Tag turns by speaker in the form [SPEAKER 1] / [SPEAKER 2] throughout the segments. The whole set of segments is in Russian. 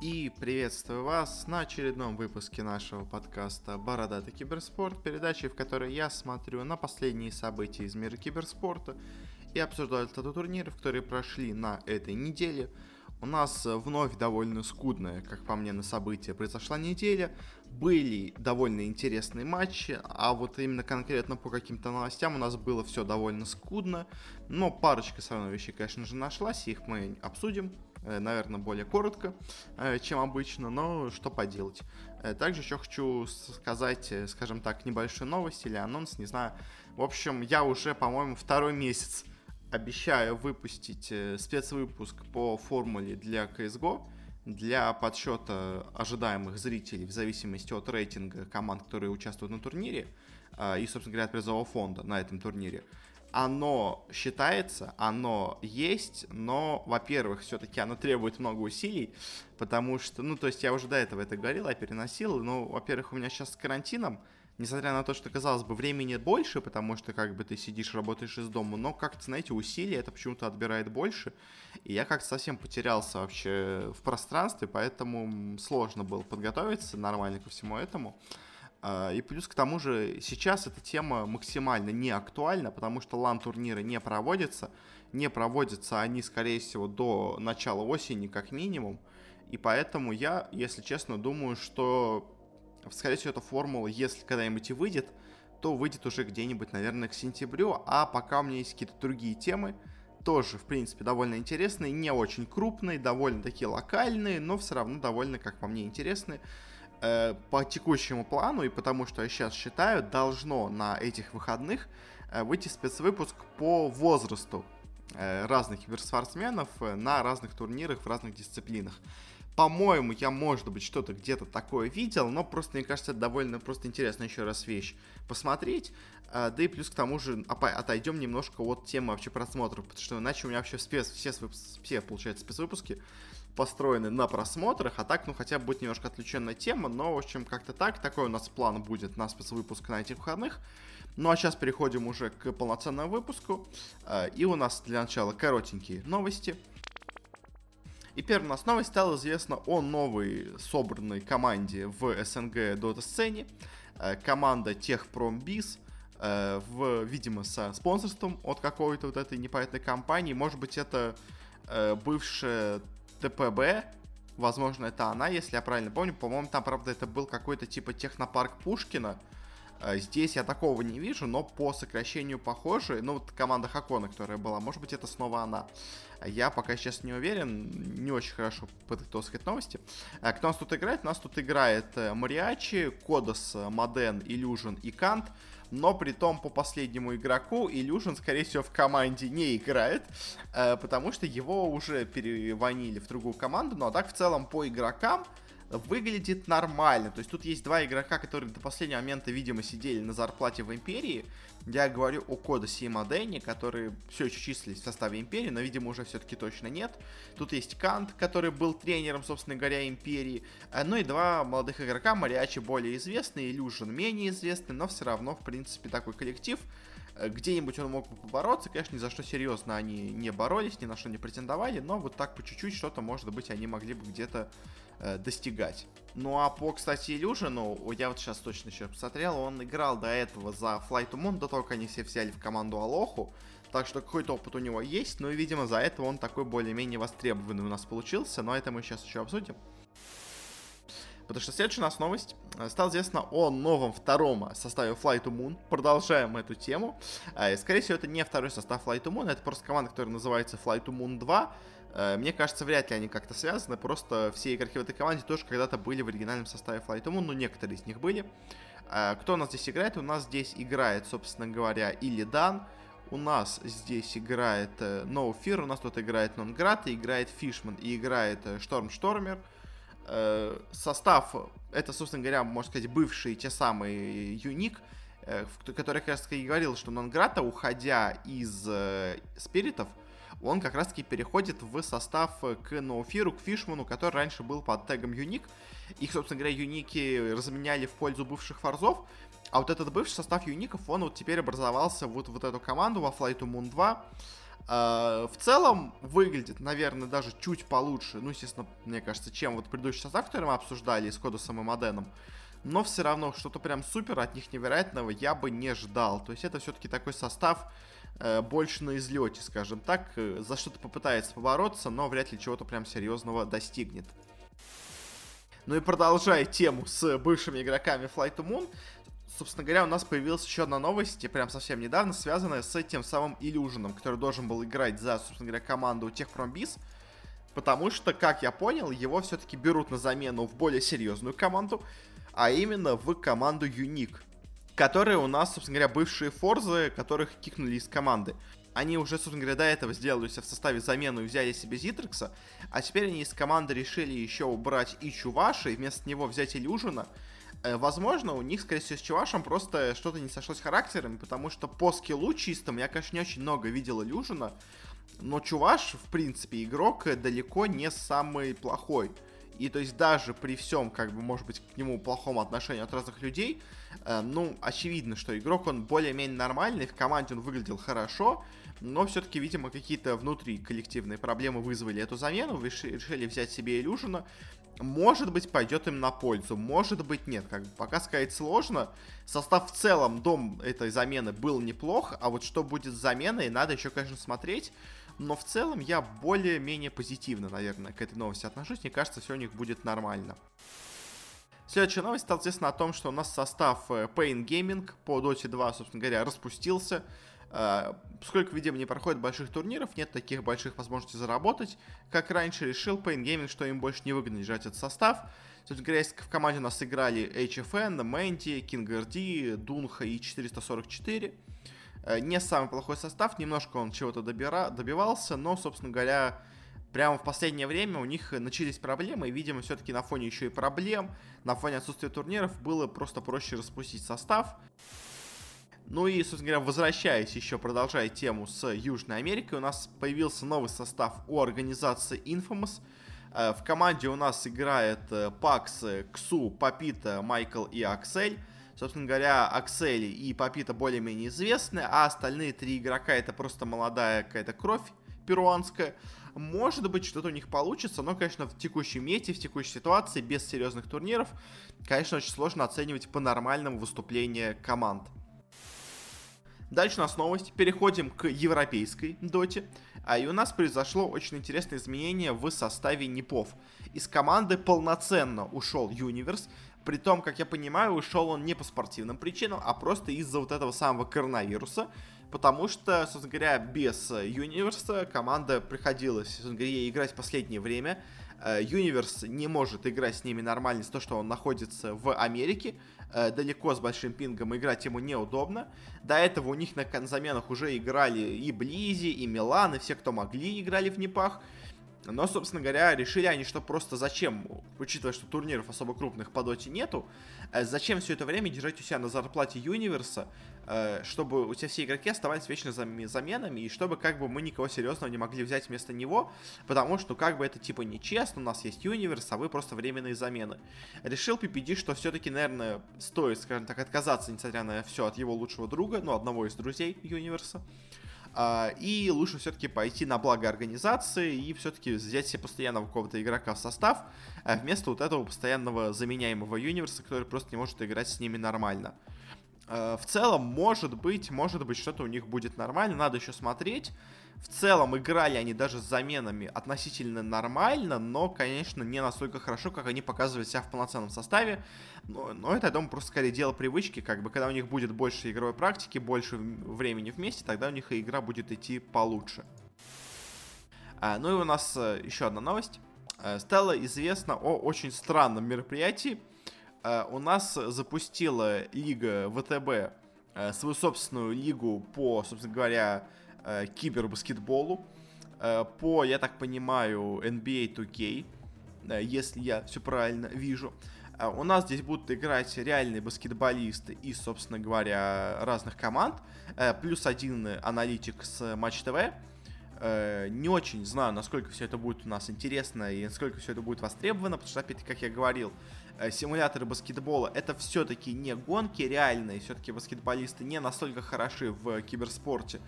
[SPEAKER 1] И приветствую вас на очередном выпуске нашего подкаста «Бородатый киберспорт», передачи, в которой я смотрю на последние события из мира киберспорта и обсуждаю результаты турниров, которые прошли на этой неделе. У нас вновь довольно скудная, как по мне, на события произошла неделя. Были довольно интересные матчи, а вот именно конкретно по каким-то новостям у нас было все довольно скудно. Но парочка вещей, конечно же, нашлась, их мы обсудим наверное, более коротко, э, чем обычно, но что поделать. Э, также еще хочу сказать, скажем так, небольшую новость или анонс, не знаю. В общем, я уже, по-моему, второй месяц обещаю выпустить спецвыпуск по формуле для CSGO, для подсчета ожидаемых зрителей в зависимости от рейтинга команд, которые участвуют на турнире, и, собственно говоря, от призового фонда на этом турнире оно считается, оно есть, но, во-первых, все-таки оно требует много усилий, потому что, ну, то есть я уже до этого это говорил, я переносил, но, во-первых, у меня сейчас с карантином, несмотря на то, что, казалось бы, времени больше, потому что, как бы, ты сидишь, работаешь из дома, но, как-то, знаете, усилия это почему-то отбирает больше, и я как-то совсем потерялся вообще в пространстве, поэтому сложно было подготовиться нормально ко всему этому. А, и плюс к тому же сейчас эта тема максимально не актуальна, потому что лан-турниры не проводятся. Не проводятся они, скорее всего, до начала осени как минимум. И поэтому я, если честно, думаю, что, скорее всего, эта формула, если когда-нибудь и выйдет, то выйдет уже где-нибудь, наверное, к сентябрю. А пока у меня есть какие-то другие темы, тоже, в принципе, довольно интересные, не очень крупные, довольно такие локальные, но все равно довольно, как по мне, интересные. Э, по текущему плану и потому что я сейчас считаю, должно на этих выходных э, выйти спецвыпуск по возрасту э, разных киберспортсменов на разных турнирах в разных дисциплинах. По-моему, я, может быть, что-то где-то такое видел, но просто, мне кажется, это довольно просто интересно еще раз вещь посмотреть. Да и плюс к тому же отойдем немножко от темы вообще просмотров, потому что иначе у меня вообще спец, все, все, получается, спецвыпуски построены на просмотрах, а так, ну, хотя бы будет немножко отвлеченная тема, но, в общем, как-то так, такой у нас план будет на спецвыпуск на этих выходных. Ну, а сейчас переходим уже к полноценному выпуску, э, и у нас для начала коротенькие новости. И первая у нас новость стала известна о новой собранной команде в СНГ дота-сцене, команда Техпромбиз, э, в, видимо, со спонсорством от какой-то вот этой непонятной компании. Может быть, это бывшая ТПБ, возможно, это она, если я правильно помню. По-моему, там, правда, это был какой-то типа технопарк Пушкина. Э, здесь я такого не вижу, но по сокращению похоже. Ну, вот команда Хакона, которая была, может быть, это снова она. Я пока сейчас не уверен, не очень хорошо сказать новости. Э, кто у нас тут играет? У нас тут играет э, Мариачи, Кодос, Моден, Illusion и Кант но при том по последнему игроку Илюшин, скорее всего, в команде не играет, э, потому что его уже перевонили в другую команду, но ну, а так в целом по игрокам выглядит нормально. То есть тут есть два игрока, которые до последнего момента, видимо, сидели на зарплате в Империи. Я говорю о Кодосе и Модене, которые все еще числились в составе Империи, но, видимо, уже все-таки точно нет. Тут есть Кант, который был тренером, собственно говоря, Империи. Э, ну и два молодых игрока, Мариачи более известный, Илюжин менее известный, но все равно, в принципе, такой коллектив. Э, где-нибудь он мог бы побороться, конечно, ни за что серьезно они не боролись, ни на что не претендовали, но вот так по чуть-чуть что-то, может быть, они могли бы где-то э, достигать. Ну а по, кстати, Илюжину, я вот сейчас точно еще посмотрел, он играл до этого за Flight to Moon, до того, как они все взяли в команду Алоху, так что какой-то опыт у него есть, но, видимо, за это он такой более-менее востребованный у нас получился, но это мы сейчас еще обсудим. Потому что следующая у нас новость. Э, стало известно о новом втором составе Fly to Moon. Продолжаем эту тему. Э, скорее всего, это не второй состав Fly to Moon, это просто команда, которая называется Fly to Moon 2. Э, мне кажется, вряд ли они как-то связаны, просто все игроки в этой команде тоже когда-то были в оригинальном составе to Moon, ну, некоторые из них были. Кто у нас здесь играет? У нас здесь играет, собственно говоря, Илидан, у нас здесь играет No Fear, у нас тут играет Нонград, играет Фишман и играет Шторм Штормер. Э, состав, это, собственно говоря, можно сказать, бывшие те самые Юник, э, который как раз таки говорил, что Нонграта, уходя из э, Спиритов, он как раз таки переходит в состав к Ноуфиру, к Фишману, который раньше был под тегом Юник. Их, собственно говоря, Юники разменяли в пользу бывших Форзов, а вот этот бывший состав Юников, он вот теперь образовался вот, вот эту команду во Flight to Moon 2. Э, в целом выглядит, наверное, даже чуть получше, ну, естественно, мне кажется, чем вот предыдущий состав, который мы обсуждали с Кодосом и Моденом. Но все равно что-то прям супер от них невероятного я бы не ждал. То есть это все-таки такой состав э, больше на излете, скажем так. Э, за что-то попытается побороться, но вряд ли чего-то прям серьезного достигнет. Ну и продолжая тему с бывшими игроками Flight to Moon, собственно говоря, у нас появилась еще одна новость, прям совсем недавно, связанная с тем самым Илюжином, который должен был играть за, собственно говоря, команду Техпромбиз. Потому что, как я понял, его все-таки берут на замену в более серьезную команду, а именно в команду Юник, которые у нас, собственно говоря, бывшие Форзы, которых кикнули из команды. Они уже, собственно говоря, до этого сделали себя в составе замену и взяли себе Зитрекса, а теперь они из команды решили еще убрать и Чуваши, и вместо него взять Илюжина, Э, возможно, у них, скорее всего, с Чувашем просто что-то не сошлось характером, потому что по скиллу чистым я, конечно, не очень много видел Илюжина, но Чуваш, в принципе, игрок далеко не самый плохой. И то есть даже при всем, как бы, может быть, к нему плохом отношении от разных людей, э, ну, очевидно, что игрок, он более-менее нормальный, в команде он выглядел хорошо, но все-таки, видимо, какие-то внутри коллективные проблемы вызвали эту замену, решили взять себе Илюжина, может быть, пойдет им на пользу, может быть, нет. Как бы пока сказать сложно. Состав в целом дом этой замены был неплох, а вот что будет с заменой, надо еще, конечно, смотреть. Но в целом я более-менее позитивно, наверное, к этой новости отношусь. Мне кажется, все у них будет нормально. Следующая новость, соответственно, о том, что у нас состав э, Pain Gaming по Dota 2, собственно говоря, распустился. Э, поскольку, видимо, не проходит больших турниров, нет таких больших возможностей заработать, как раньше решил Pain Gaming, что им больше не выгодно держать этот состав. Собственно говоря, в команде у нас играли HFN, Мэнти, King RD, Дунха и 444. Э, не самый плохой состав, немножко он чего-то добира, добивался, но, собственно говоря, прямо в последнее время у них начались проблемы, и, видимо, все-таки на фоне еще и проблем, на фоне отсутствия турниров было просто проще распустить состав. Ну и, собственно говоря, возвращаясь еще, продолжая тему с Южной Америкой, у нас появился новый состав у организации Infamous. Э, в команде у нас играет э, Пакс, Ксу, Папита, Майкл и Аксель. Собственно говоря, Аксель и Папита более-менее известны, а остальные три игрока это просто молодая какая-то кровь перуанская. Может быть, что-то у них получится, но, конечно, в текущем мете, в текущей ситуации, без серьезных турниров, конечно, очень сложно оценивать по-нормальному выступление команд. Дальше у нас новость. Переходим к европейской доте. А и у нас произошло очень интересное изменение в составе НИПов. Из команды полноценно ушел Юниверс. При том, как я понимаю, ушел он не по спортивным причинам, а просто из-за вот этого самого коронавируса. Потому что, собственно говоря, без Юниверса команда приходилось, собственно говоря, играть в последнее время. Юниверс не может играть с ними нормально из-за того, что он находится в Америке. Э, далеко с большим пингом играть ему неудобно. До этого у них на заменах уже играли и Близи, и Милан, и все, кто могли, играли в Непах. Но, собственно говоря, решили они, что просто зачем, учитывая, что турниров особо крупных по доте нету, э, зачем все это время держать у себя на зарплате Юниверса, э, чтобы у тебя все игроки оставались вечно заменами, и чтобы как бы мы никого серьезного не могли взять вместо него, потому что как бы это типа нечестно, у нас есть Юниверс, а вы просто временные замены. Решил PPD, что все-таки, наверное, стоит, скажем так, отказаться, несмотря на все, от его лучшего друга, ну, одного из друзей Юниверса. И лучше все-таки пойти на благо организации и все-таки взять себе постоянного какого-то игрока в состав, а вместо вот этого постоянного заменяемого юниверса, который просто не может играть с ними нормально. А, в целом, может быть, может быть, что-то у них будет нормально, надо еще смотреть. В целом, играли они даже с заменами относительно нормально, но, конечно, не настолько хорошо, как они показывали себя в полноценном составе. Но, но это, я думаю, просто скорее дело привычки, как бы, когда у них будет больше игровой практики, больше времени вместе, тогда у них и игра будет идти получше. А, ну и у нас а, еще одна новость. А, стало известно о очень странном мероприятии. А, у нас запустила лига ВТБ а, свою собственную лигу по, собственно говоря, э, кибербаскетболу, э, по, я так понимаю, NBA 2K, э, если я все правильно вижу. Э, у нас здесь будут играть реальные баскетболисты из, собственно говоря, разных команд, э, плюс один аналитик с Матч ТВ. Э, не очень знаю, насколько все это будет у нас интересно и насколько все это будет востребовано, потому что, опять-таки, как я говорил, э, симуляторы баскетбола это все-таки не гонки реальные, все-таки баскетболисты не настолько хороши в киберспорте,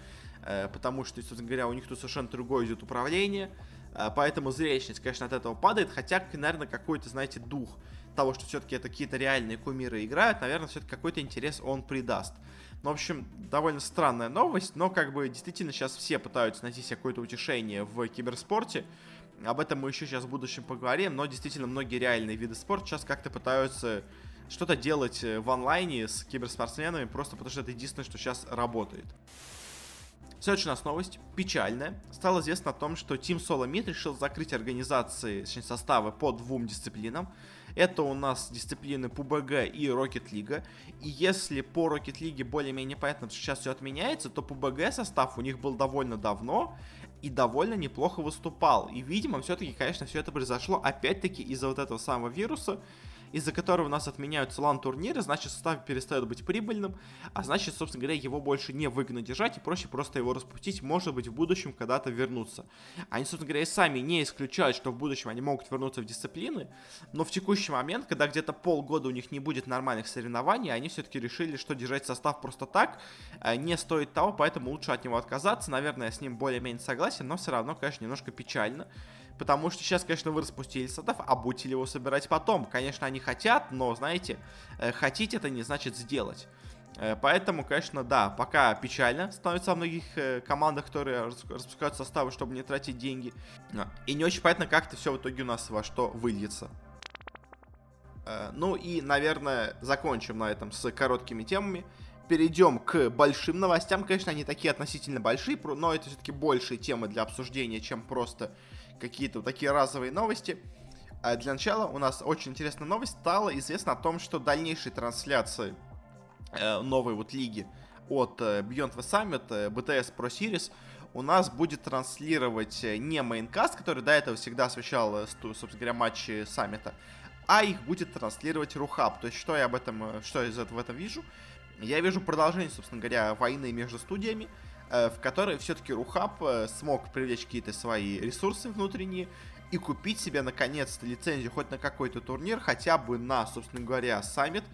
[SPEAKER 1] э, потому что, собственно говоря, у них тут совершенно другое идет управление, поэтому зрелищность, конечно, от этого падает, хотя, наверное, какой-то, знаете, дух того, что все-таки это какие-то реальные кумиры играют, наверное, все-таки какой-то интерес он придаст. Ну, в общем, довольно странная новость, но как бы действительно сейчас все пытаются найти себе какое-то утешение в киберспорте. Об этом мы еще сейчас в будущем поговорим, но действительно многие реальные виды спорта сейчас как-то пытаются что-то делать э, в онлайне с киберспортсменами, просто потому что это единственное, что сейчас работает. Следующая у нас новость, печальная. Стало известно о том, что Team Solomid решил закрыть организации, точнее, составы по двум дисциплинам. Это у нас дисциплины PUBG и Rocket League. И если по Rocket League более-менее понятно, что сейчас все отменяется, то PUBG состав у них был довольно давно и довольно неплохо выступал. И, видимо, все-таки, конечно, все это произошло опять-таки из-за вот этого самого вируса из-за которого у нас отменяются лан-турниры, значит, состав перестает быть прибыльным, а значит, собственно говоря, его больше не выгодно держать и проще просто его распустить, может быть, в будущем когда-то вернуться. Они, собственно говоря, и сами не исключают, что в будущем они могут вернуться в дисциплины, но в текущий момент, когда где-то полгода у них не будет нормальных соревнований, они все-таки решили, что держать состав просто так э, не стоит того, поэтому лучше от него отказаться. Наверное, я с ним более-менее согласен, но все равно, конечно, немножко печально. Потому что сейчас, конечно, вы распустили состав, а будете ли его собирать потом? Конечно, они хотят, но, знаете, э, хотеть это не значит сделать. Э, поэтому, конечно, да, пока печально становится во многих э, командах, которые распускают составы, чтобы не тратить деньги. И не очень понятно, как это все в итоге у нас во что выльется. Ну и, наверное, закончим на этом с короткими темами. Перейдем к большим новостям. Конечно, они такие относительно большие, но это все-таки большие темы для обсуждения, чем просто какие-то вот такие разовые новости. А для начала у нас очень интересная новость. Стало известно о том, что дальнейшие трансляции э, новой вот лиги от э, Beyond the Summit, э, BTS Pro Series, у нас будет транслировать э, не Maincast, который до этого всегда освещал, э, собственно говоря, матчи саммита, а их будет транслировать RuHub. То есть, что я об этом, э, что я из этого в этом вижу? Я вижу продолжение, собственно говоря, войны между студиями. Э, в которой все-таки RuHub э, смог привлечь какие-то свои ресурсы внутренние и купить себе наконец-то лицензию хоть на какой-то турнир, хотя бы на, собственно говоря, саммит.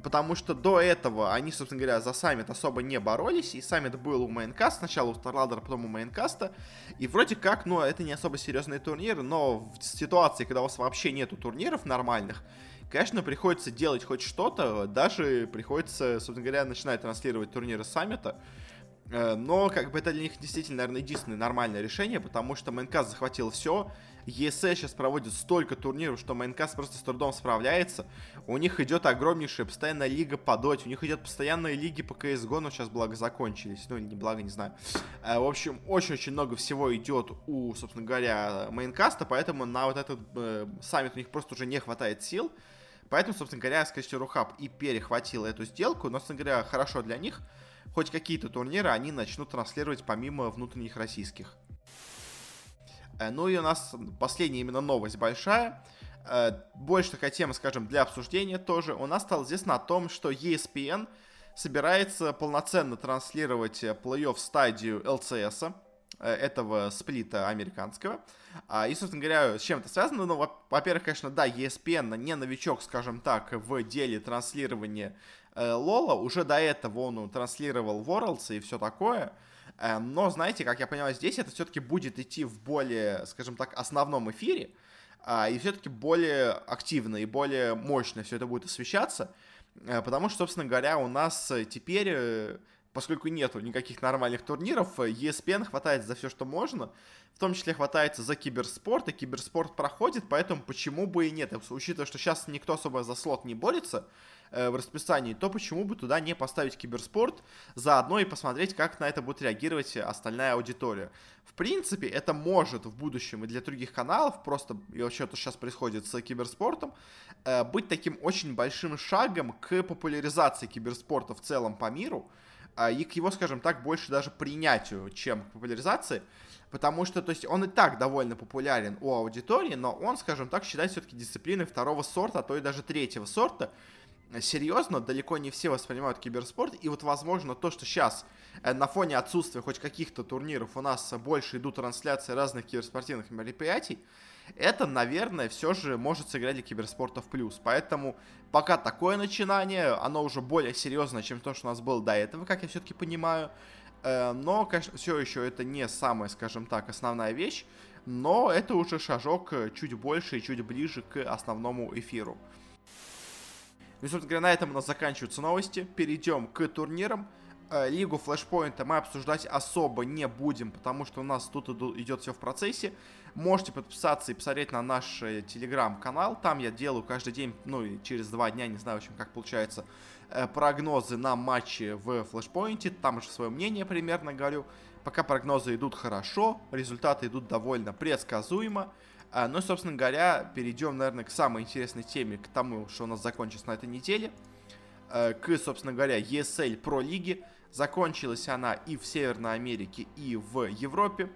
[SPEAKER 1] Потому что до этого они, собственно говоря, за саммит особо не боролись, и саммит был у Maincast а, сначала у StarLadder а, потом у Maincast а. И вроде как, ну, это не особо серьезные турниры, но в ситуации, когда у вас вообще нету турниров нормальных, конечно, приходится делать хоть что-то, даже приходится, собственно говоря, начинать транслировать турниры саммита. Э, но, как бы, это для них действительно, наверное, единственное нормальное решение, потому что Майнкаст захватил все. ESE сейчас проводит столько турниров, что Майнкаст просто с трудом справляется. У них идет огромнейшая постоянная лига по доте, у них идет постоянные лиги по CSGO, но сейчас, благо, закончились. Ну, не благо, не знаю. Э, в общем, очень-очень много всего идет у, собственно говоря, Майнкаста, поэтому на вот этот э, саммит у них просто уже не хватает сил. Поэтому, собственно говоря, скорее всего, Рухаб и перехватил эту сделку, но, собственно говоря, хорошо для них – хоть какие-то турниры они начнут транслировать помимо внутренних российских. Э, ну и у нас последняя именно новость большая. Э, больше такая тема, скажем, для обсуждения тоже. У нас стало известно о том, что ESPN собирается полноценно транслировать плей-офф стадию э, этого сплита американского. А, и, собственно говоря, с чем это связано? Ну, во-первых, конечно, да, ESPN не новичок, скажем так, в деле транслирования Э, Лола, уже до этого он транслировал Worlds и все такое. Э, но, знаете, как я понимаю, здесь это все-таки будет идти в более, скажем так, основном эфире. А, и все-таки более активно и более мощно все это будет освещаться. Э, потому что, собственно говоря, у нас теперь поскольку нету никаких нормальных турниров, ESPN хватает за все, что можно, в том числе хватается за киберспорт, и киберспорт проходит, поэтому почему бы и нет, учитывая, что сейчас никто особо за слот не борется, э, в расписании, то почему бы туда не поставить киберспорт заодно и посмотреть, как на это будет реагировать остальная аудитория. В принципе, это может в будущем и для других каналов, просто и вообще то, что сейчас происходит с киберспортом, э, быть таким очень большим шагом к популяризации киберспорта в целом по миру, э, и к его, скажем так, больше даже принятию, чем к популяризации. Потому что, то есть, он и так довольно популярен у аудитории, но он, скажем так, считается все-таки дисциплиной второго сорта, а то и даже третьего сорта серьезно, далеко не все воспринимают киберспорт, и вот, возможно, то, что сейчас э, на фоне отсутствия хоть каких-то турниров у нас больше идут трансляции разных киберспортивных мероприятий, это, наверное, все же может сыграть для киберспорта в плюс. Поэтому пока такое начинание, оно уже более серьезное, чем то, что у нас было до этого, как я все-таки понимаю. Э, но, конечно, все еще это не самая, скажем так, основная вещь. Но это уже шажок э, чуть больше и чуть ближе к основному эфиру. И, собственно говоря, на этом у нас заканчиваются новости. Перейдем к турнирам. Э, Лигу флешпоинта мы обсуждать особо не будем, потому что у нас тут идет все в процессе. Можете подписаться и посмотреть на наш э, телеграм-канал. Там я делаю каждый день, ну и через два дня, не знаю, в общем, как получается, э, прогнозы на матчи в флешпоинте. Там уже свое мнение примерно говорю. Пока прогнозы идут хорошо, результаты идут довольно предсказуемо. Ну и, собственно говоря, перейдем, наверное, к самой интересной теме, к тому, что у нас закончится на этой неделе. К, собственно говоря, ESL Pro лиги. Закончилась она и в Северной Америке, и в Европе.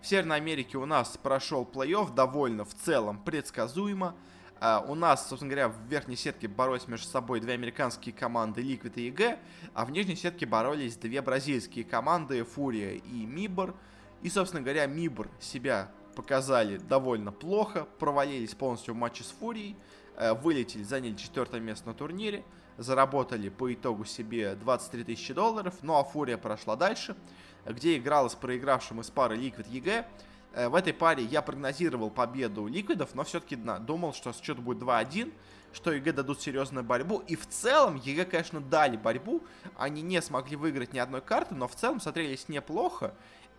[SPEAKER 1] В Северной Америке у нас прошел плей-офф довольно в целом предсказуемо. Uh, у нас, собственно говоря, в верхней сетке боролись между собой две американские команды Liquid и EG, а в нижней сетке боролись две бразильские команды Фурия и Мибор. И, собственно говоря, Мибор себя показали довольно плохо, провалились полностью в матче с Фурией, uh, вылетели, заняли четвертое место на турнире заработали по итогу себе 23 тысячи долларов, ну а Фурия прошла дальше, где играла с проигравшим из пары Liquid EG. Э, в этой паре я прогнозировал победу Ликвидов, но все-таки думал, что счет будет 2-1, что EG дадут серьезную борьбу. И в целом EG, конечно, дали борьбу. Они не смогли выиграть ни одной карты, но в целом смотрелись неплохо.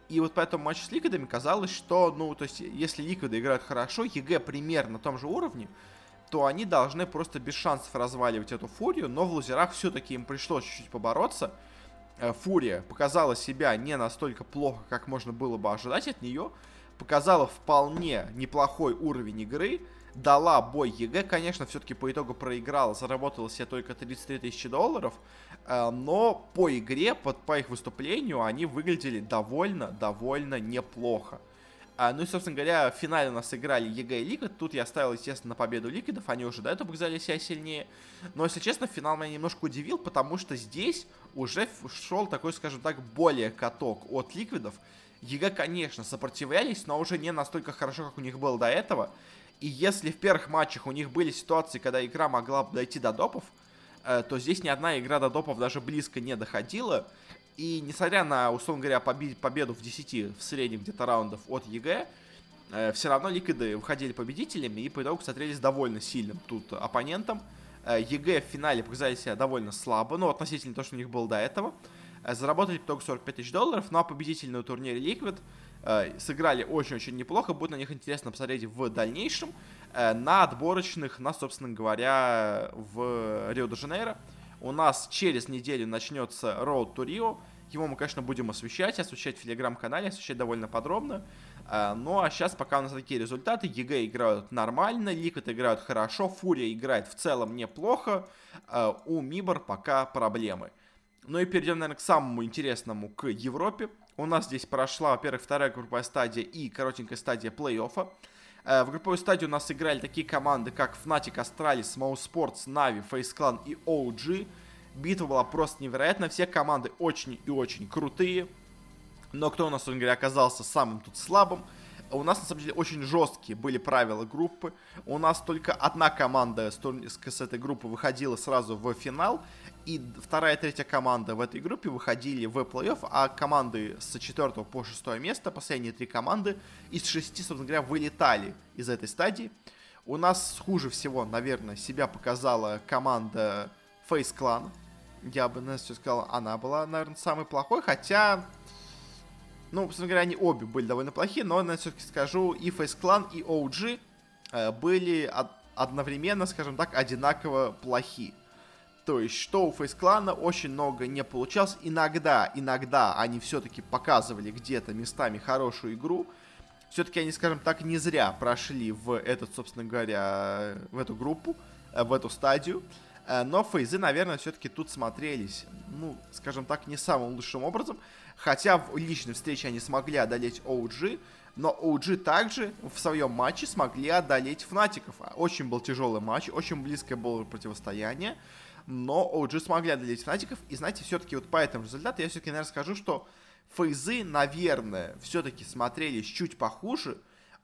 [SPEAKER 1] И вот по этому матчу с Ликвидами казалось, что, ну, то есть, если Ликвиды играют хорошо, EG примерно на том же уровне, то они должны просто без шансов разваливать эту Фурию, но в лузерах все-таки им пришлось чуть-чуть побороться. Э, Фурия показала себя не настолько плохо, как можно было бы ожидать от нее, показала вполне неплохой уровень игры, дала бой EG, конечно, все-таки по итогу проиграла, заработала себе только 33 тысячи долларов, э, но по игре, под, по их выступлению, они выглядели довольно-довольно неплохо. А, ну и, собственно говоря, в финале у нас играли EG и Liquid. Тут я ставил, естественно, на победу Ликвидов. Они уже до этого показали себя сильнее. Но, если честно, финал меня немножко удивил, потому что здесь уже шел такой, скажем так, более каток от Ликвидов. EG, конечно, сопротивлялись, но уже не настолько хорошо, как у них было до этого. И если в первых матчах у них были ситуации, когда игра могла дойти до допов, э, то здесь ни одна игра до допов даже близко не доходила. И несмотря на, условно говоря, победу в 10 в среднем где-то раундов от EG, э, все равно Ликвиды выходили победителями и по итогу смотрелись довольно сильным тут оппонентом. Э, EG в финале показали себя довольно слабо, ну, относительно того, что у них было до этого. Заработали по итогу 45 тысяч долларов, ну а победитель на турнире Liquid сыграли очень-очень неплохо, будет на них интересно посмотреть в дальнейшем. Э, на отборочных, на, собственно говоря, в Рио-де-Жанейро. У нас через неделю начнется Road to Rio. Его мы, конечно, будем освещать, освещать в телеграм-канале, освещать довольно подробно. Э, ну а сейчас пока у нас такие результаты. EG играют нормально, Liquid играют хорошо, Фурия играет в целом неплохо. У MIBR пока проблемы. Ну и перейдем, наверное, к самому интересному, к Европе. У нас здесь прошла, во-первых, вторая групповая стадия и коротенькая стадия плей-оффа. Э, в групповой стадии у нас играли такие команды, как Fnatic, Astralis, Mouse Na'Vi, Face Clan и OG. Битва была просто невероятная. Все команды очень и очень крутые. Но кто у нас, говоря, оказался самым тут слабым? У нас, на самом деле, очень жесткие были правила группы. У нас только одна команда с этой группы выходила сразу в финал и вторая и третья команда в этой группе выходили в плей-офф, а команды с 4 по 6 место, последние три команды, из 6, собственно говоря, вылетали из этой стадии. У нас хуже всего, наверное, себя показала команда Face Clan. Я бы, наверное, сказал, она была, наверное, самой плохой, хотя... Ну, собственно говоря, они обе были довольно плохие, но, наверное, все-таки скажу, и Face Clan, и OG э, были одновременно, скажем так, одинаково плохие. То есть, что у Фейс Клана очень много не получалось. Иногда, иногда они все-таки показывали где-то местами хорошую игру. Все-таки они, скажем так, не зря прошли в этот, собственно говоря, в эту группу, э, в эту стадию. Э, но фейзы, наверное, все-таки тут смотрелись, ну, скажем так, не самым лучшим образом. Хотя в личной встрече они смогли одолеть OG, но OG также в своем матче смогли одолеть Фнатиков. Очень был тяжелый матч, очень близкое было противостояние но OG смогли одолеть Фнатиков, и знаете, все-таки вот по этому результату я все-таки, наверное, скажу, что фейзы, наверное, все-таки смотрелись чуть похуже,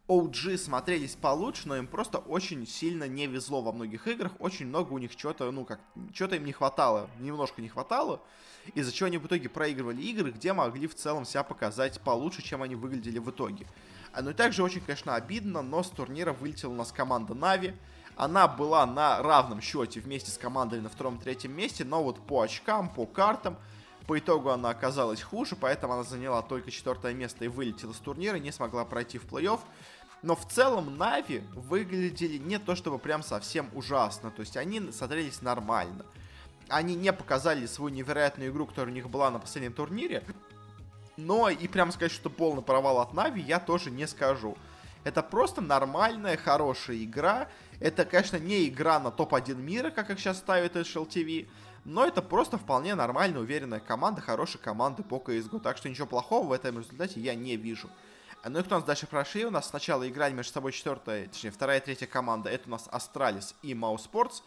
[SPEAKER 1] OG смотрелись получше, но им просто очень сильно не везло во многих играх. Очень много у них чего-то, ну как, чего-то им не хватало, немножко не хватало. Из-за чего они в итоге проигрывали игры, где могли в целом себя показать получше, чем они выглядели в итоге. А, ну и также очень, конечно, обидно, но с турнира вылетела у нас команда Нави. Она была на равном счете вместе с командами на втором-третьем месте, но вот по очкам, по картам, по итогу она оказалась хуже, поэтому она заняла только четвертое место и вылетела с турнира, не смогла пройти в плей-офф. Но в целом Нави выглядели не то чтобы прям совсем ужасно, то есть они смотрелись нормально. Они не показали свою невероятную игру, которая у них была на последнем турнире, но и прям сказать, что полный провал от Нави я тоже не скажу. Это просто нормальная, хорошая игра. Это, конечно, не игра на топ-1 мира, как их сейчас ставит HLTV, но это просто вполне нормальная, уверенная команда, хорошая команда по CSGO. Так что ничего плохого в этом результате я не вижу. Ну и кто у нас дальше прошли? У нас сначала играли между собой четвертая, точнее, вторая и третья команда. Это у нас Astralis и mousesports.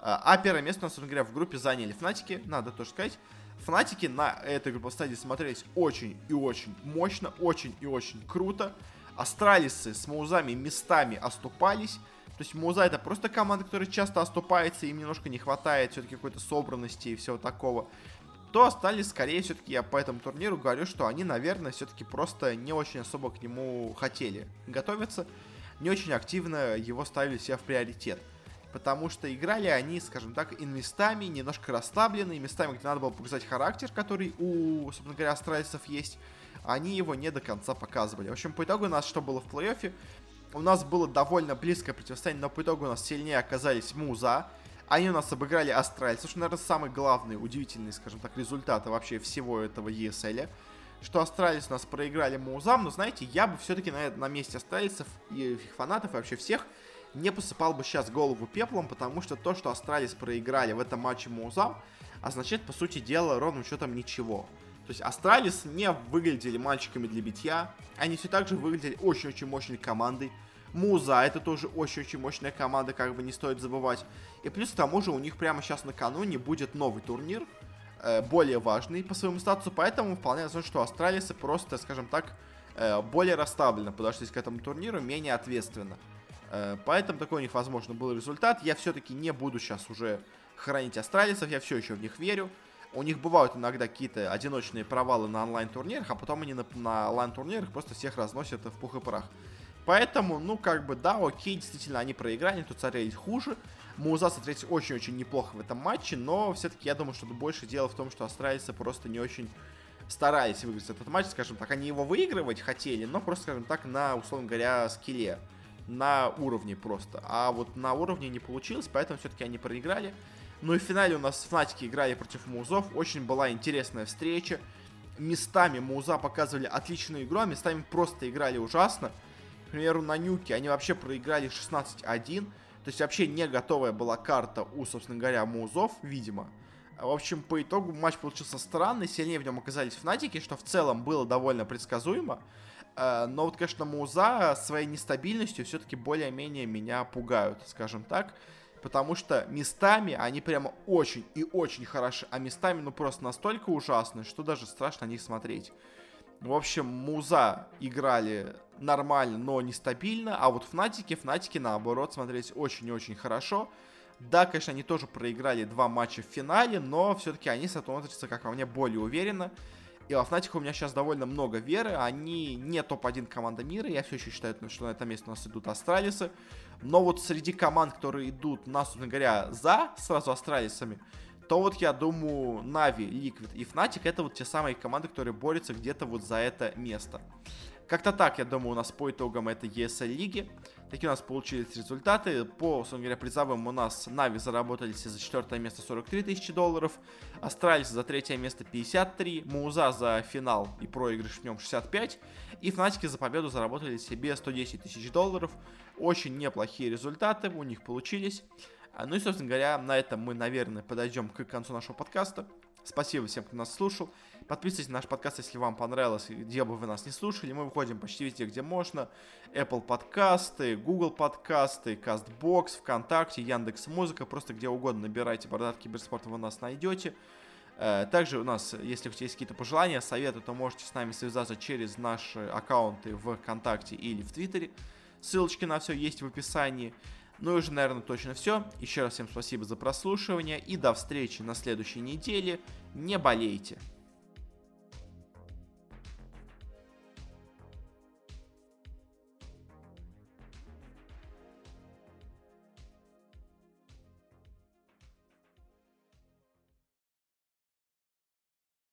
[SPEAKER 1] А первое место у нас, говоря, в группе заняли Фнатики, надо тоже сказать. Фнатики на этой группе стадии смотрелись очень и очень мощно, очень и очень круто. Астралисы с Маузами местами оступались. То есть Мауза это просто команда, которая часто оступается, им немножко не хватает все-таки какой-то собранности и всего такого. То остались, скорее, все-таки я по этому турниру говорю, что они, наверное, все-таки просто не очень особо к нему хотели готовиться. Не очень активно его ставили себе в приоритет потому что играли они, скажем так, и местами немножко расслаблены, и местами, где надо было показать характер, который у, собственно говоря, астральцев есть, они его не до конца показывали. В общем, по итогу у нас что было в плей-оффе? У нас было довольно близкое противостояние, но по итогу у нас сильнее оказались Маузы. Они у нас обыграли астральцев, что, наверное, самый главный, удивительный, скажем так, результат вообще всего этого ESL. Что Astralis у нас проиграли Маузам, но, знаете, я бы все-таки на, на месте астральцев и их фанатов, и вообще всех, не посыпал бы сейчас голову пеплом, потому что то, что Astralis проиграли в этом матче Маузам, означает, по сути дела, ровным счетом ничего. То есть Astralis не выглядели мальчиками для битья, они все так же выглядели очень-очень мощной командой. Муза, это тоже очень-очень мощная команда, как бы не стоит забывать. И плюс к тому же у них прямо сейчас накануне будет новый турнир, э, более важный по своему статусу, поэтому вполне возможно, что Астралисы просто, скажем так, э, более расставленно подошлись к этому турниру, менее ответственно. Э, поэтому такой у них, возможно, был результат. Я все-таки не буду сейчас уже хранить астралисов, я все еще в них верю. У них бывают иногда какие-то одиночные провалы на онлайн-турнирах, а потом они на, на онлайн-турнирах просто всех разносят в пух и прах. Поэтому, ну, как бы, да, окей, действительно, они проиграли, тут смотрелись хуже. Муза смотрелись очень-очень неплохо в этом матче, но все-таки я думаю, что больше дело в том, что астралисы просто не очень старались выиграть этот матч, скажем так. Они его выигрывать хотели, но просто, скажем так, на, условно говоря, скилле на уровне просто. А вот на уровне не получилось, поэтому все-таки они проиграли. Ну и в финале у нас Фнатики играли против Музов. Очень была интересная встреча. Местами Муза показывали отличную игру, а местами просто играли ужасно. К примеру, на Нюке они вообще проиграли 16-1. То есть вообще не готовая была карта у, собственно говоря, Музов, видимо. В общем, по итогу матч получился странный, сильнее в нем оказались Фнатики, что в целом было довольно предсказуемо. Э, но вот, конечно, Муза своей нестабильностью все-таки более-менее меня пугают, скажем так. Потому что местами они прямо очень и очень хороши, а местами ну просто настолько ужасны, что даже страшно на них смотреть. В общем, Муза играли нормально, но нестабильно, а вот Фнатики, Фнатики наоборот смотрелись очень и очень хорошо. Да, конечно, они тоже проиграли два матча в финале, но все-таки они смотрятся, как по мне, более уверенно. И во Fnatic у меня сейчас довольно много веры. Они не топ-1 команда мира. Я все еще считаю, что на этом месте у нас идут Астралисы. Но вот среди команд, которые идут, нас, собственно говоря, за сразу Астралисами, то вот я думаю, Нави, Liquid и Fnatic это вот те самые команды, которые борются где-то вот за это место. Как-то так, я думаю, у нас по итогам этой ESL лиги. Такие у нас получились результаты. По, собственно говоря, призовым у нас Нави заработали за четвертое место 43 тысячи долларов. Astralis за третье место 53. Маузы за финал и проигрыш в нем 65. И Фнатики за победу заработали себе 110 тысяч долларов. Очень неплохие результаты у них получились. А, ну и, собственно говоря, на этом мы, наверное, подойдем к концу нашего подкаста. Спасибо всем, кто нас слушал. Подписывайтесь на наш подкаст, если вам понравилось, где бы вы нас не слушали. Мы выходим почти везде, где можно. Apple подкасты, Google подкасты, CastBox, ВКонтакте, Яндекс Музыка. Просто где угодно набирайте «Бородат Киберспорта», вы нас найдете. Э, также у нас, если у вас есть какие-то пожелания, советы, то можете с нами связаться через наши аккаунты в ВКонтакте или в Твиттере. Ссылочки на все есть в описании. Ну и уже, наверное, точно все. Еще раз всем спасибо за прослушивание и до встречи на следующей неделе. Не болейте!